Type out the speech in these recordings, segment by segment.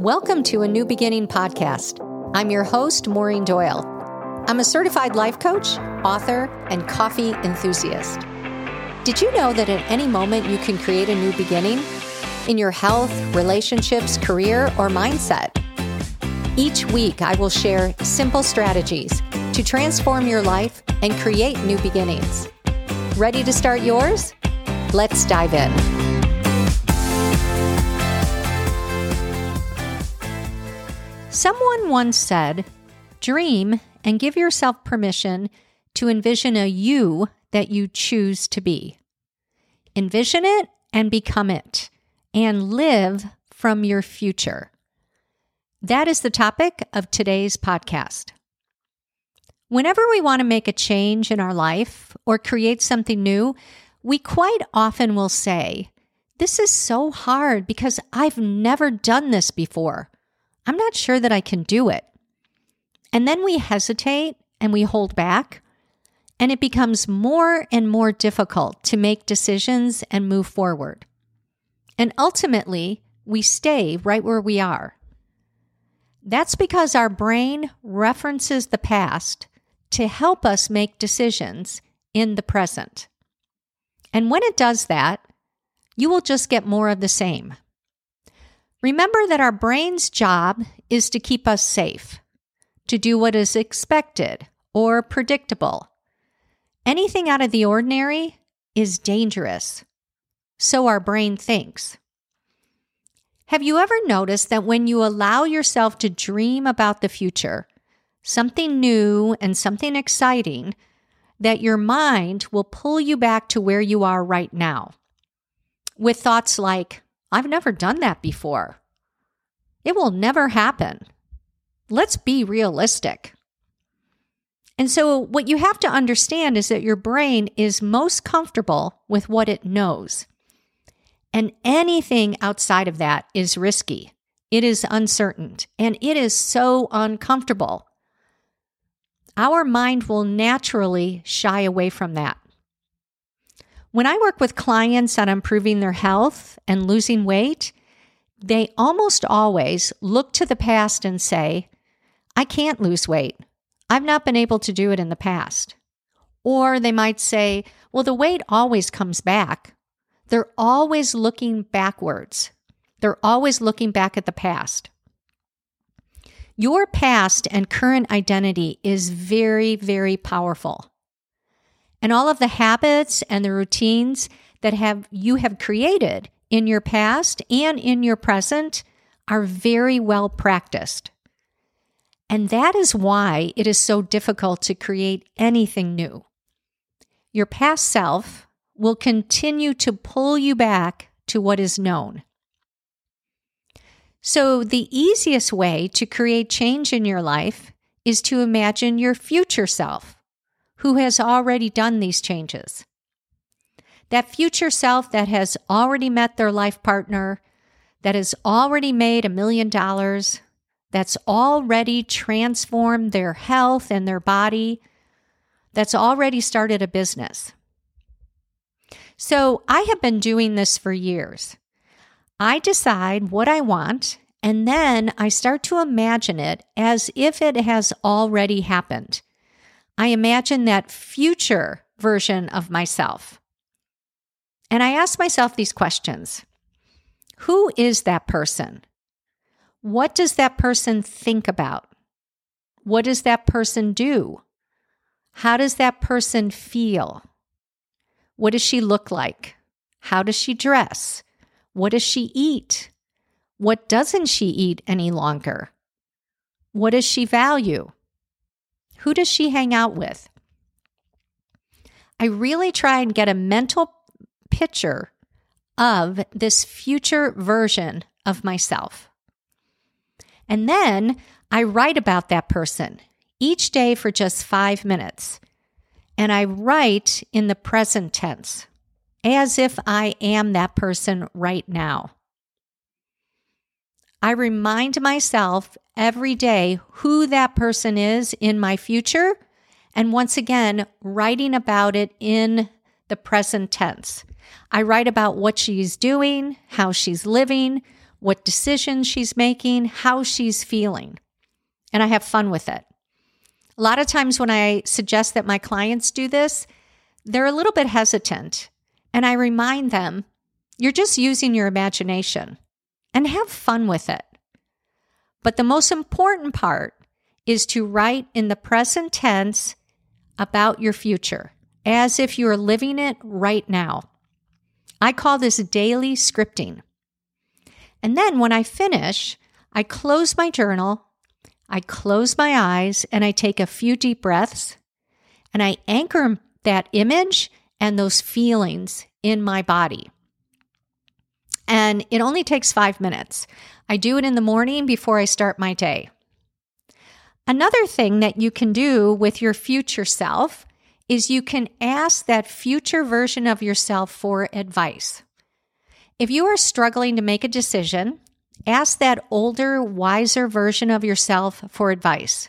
Welcome to a New Beginning podcast. I'm your host, Maureen Doyle. I'm a certified life coach, author, and coffee enthusiast. Did you know that at any moment you can create a new beginning in your health, relationships, career, or mindset? Each week, I will share simple strategies to transform your life and create new beginnings. Ready to start yours? Let's dive in. Someone once said, Dream and give yourself permission to envision a you that you choose to be. Envision it and become it, and live from your future. That is the topic of today's podcast. Whenever we want to make a change in our life or create something new, we quite often will say, This is so hard because I've never done this before. I'm not sure that I can do it. And then we hesitate and we hold back, and it becomes more and more difficult to make decisions and move forward. And ultimately, we stay right where we are. That's because our brain references the past to help us make decisions in the present. And when it does that, you will just get more of the same. Remember that our brain's job is to keep us safe, to do what is expected or predictable. Anything out of the ordinary is dangerous. So our brain thinks. Have you ever noticed that when you allow yourself to dream about the future, something new and something exciting, that your mind will pull you back to where you are right now? With thoughts like, I've never done that before. It will never happen. Let's be realistic. And so, what you have to understand is that your brain is most comfortable with what it knows. And anything outside of that is risky. It is uncertain and it is so uncomfortable. Our mind will naturally shy away from that. When I work with clients on improving their health and losing weight, they almost always look to the past and say, I can't lose weight. I've not been able to do it in the past. Or they might say, well, the weight always comes back. They're always looking backwards. They're always looking back at the past. Your past and current identity is very, very powerful and all of the habits and the routines that have you have created in your past and in your present are very well practiced. And that is why it is so difficult to create anything new. Your past self will continue to pull you back to what is known. So, the easiest way to create change in your life is to imagine your future self who has already done these changes. That future self that has already met their life partner, that has already made a million dollars, that's already transformed their health and their body, that's already started a business. So I have been doing this for years. I decide what I want, and then I start to imagine it as if it has already happened. I imagine that future version of myself. And I ask myself these questions Who is that person? What does that person think about? What does that person do? How does that person feel? What does she look like? How does she dress? What does she eat? What doesn't she eat any longer? What does she value? Who does she hang out with? I really try and get a mental picture of this future version of myself. And then I write about that person each day for just five minutes. And I write in the present tense as if I am that person right now. I remind myself every day who that person is in my future. And once again, writing about it in the present tense. I write about what she's doing, how she's living, what decisions she's making, how she's feeling. And I have fun with it. A lot of times when I suggest that my clients do this, they're a little bit hesitant. And I remind them, you're just using your imagination and have fun with it. But the most important part is to write in the present tense about your future as if you're living it right now. I call this daily scripting. And then when I finish, I close my journal, I close my eyes, and I take a few deep breaths, and I anchor that image and those feelings in my body. And it only takes five minutes. I do it in the morning before I start my day. Another thing that you can do with your future self is you can ask that future version of yourself for advice. If you are struggling to make a decision, ask that older, wiser version of yourself for advice.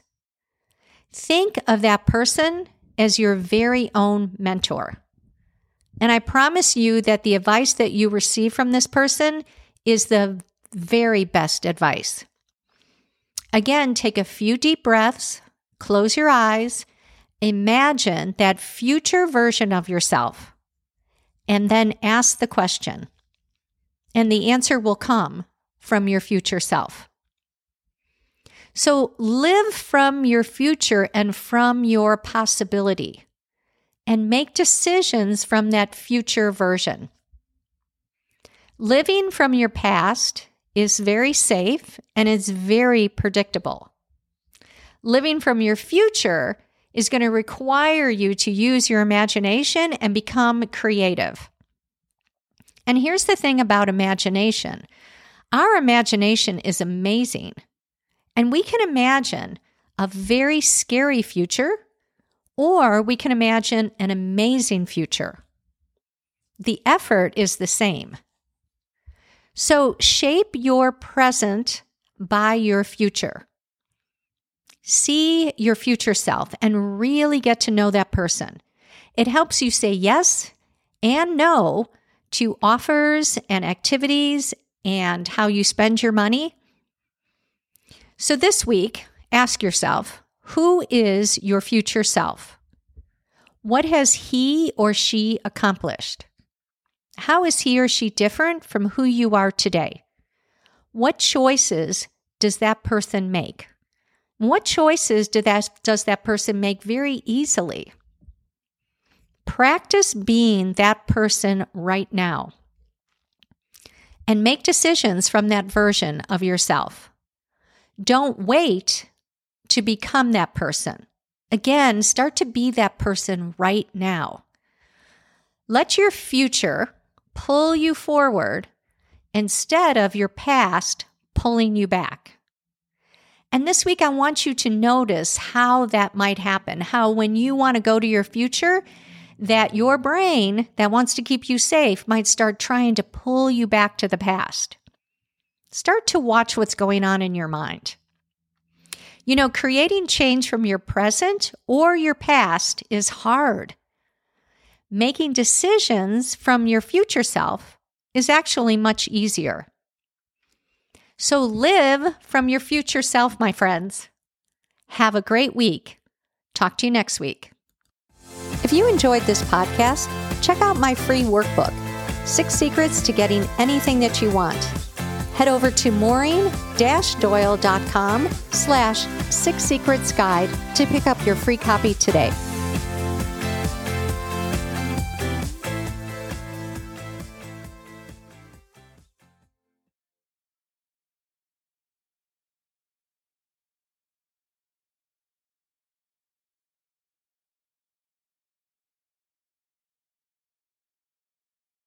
Think of that person as your very own mentor. And I promise you that the advice that you receive from this person is the very best advice. Again, take a few deep breaths, close your eyes, imagine that future version of yourself, and then ask the question. And the answer will come from your future self. So live from your future and from your possibility and make decisions from that future version. Living from your past is very safe and it's very predictable. Living from your future is going to require you to use your imagination and become creative. And here's the thing about imagination our imagination is amazing, and we can imagine a very scary future or we can imagine an amazing future. The effort is the same. So shape your present by your future. See your future self and really get to know that person. It helps you say yes and no to offers and activities and how you spend your money. So this week, ask yourself who is your future self? What has he or she accomplished? How is he or she different from who you are today? What choices does that person make? What choices do that, does that person make very easily? Practice being that person right now and make decisions from that version of yourself. Don't wait to become that person. Again, start to be that person right now. Let your future pull you forward instead of your past pulling you back. And this week, I want you to notice how that might happen. How, when you want to go to your future, that your brain that wants to keep you safe might start trying to pull you back to the past. Start to watch what's going on in your mind. You know, creating change from your present or your past is hard. Making decisions from your future self is actually much easier. So live from your future self, my friends. Have a great week. Talk to you next week. If you enjoyed this podcast, check out my free workbook, Six Secrets to Getting Anything That You Want head over to maureen-doyle.com slash six secrets guide to pick up your free copy today.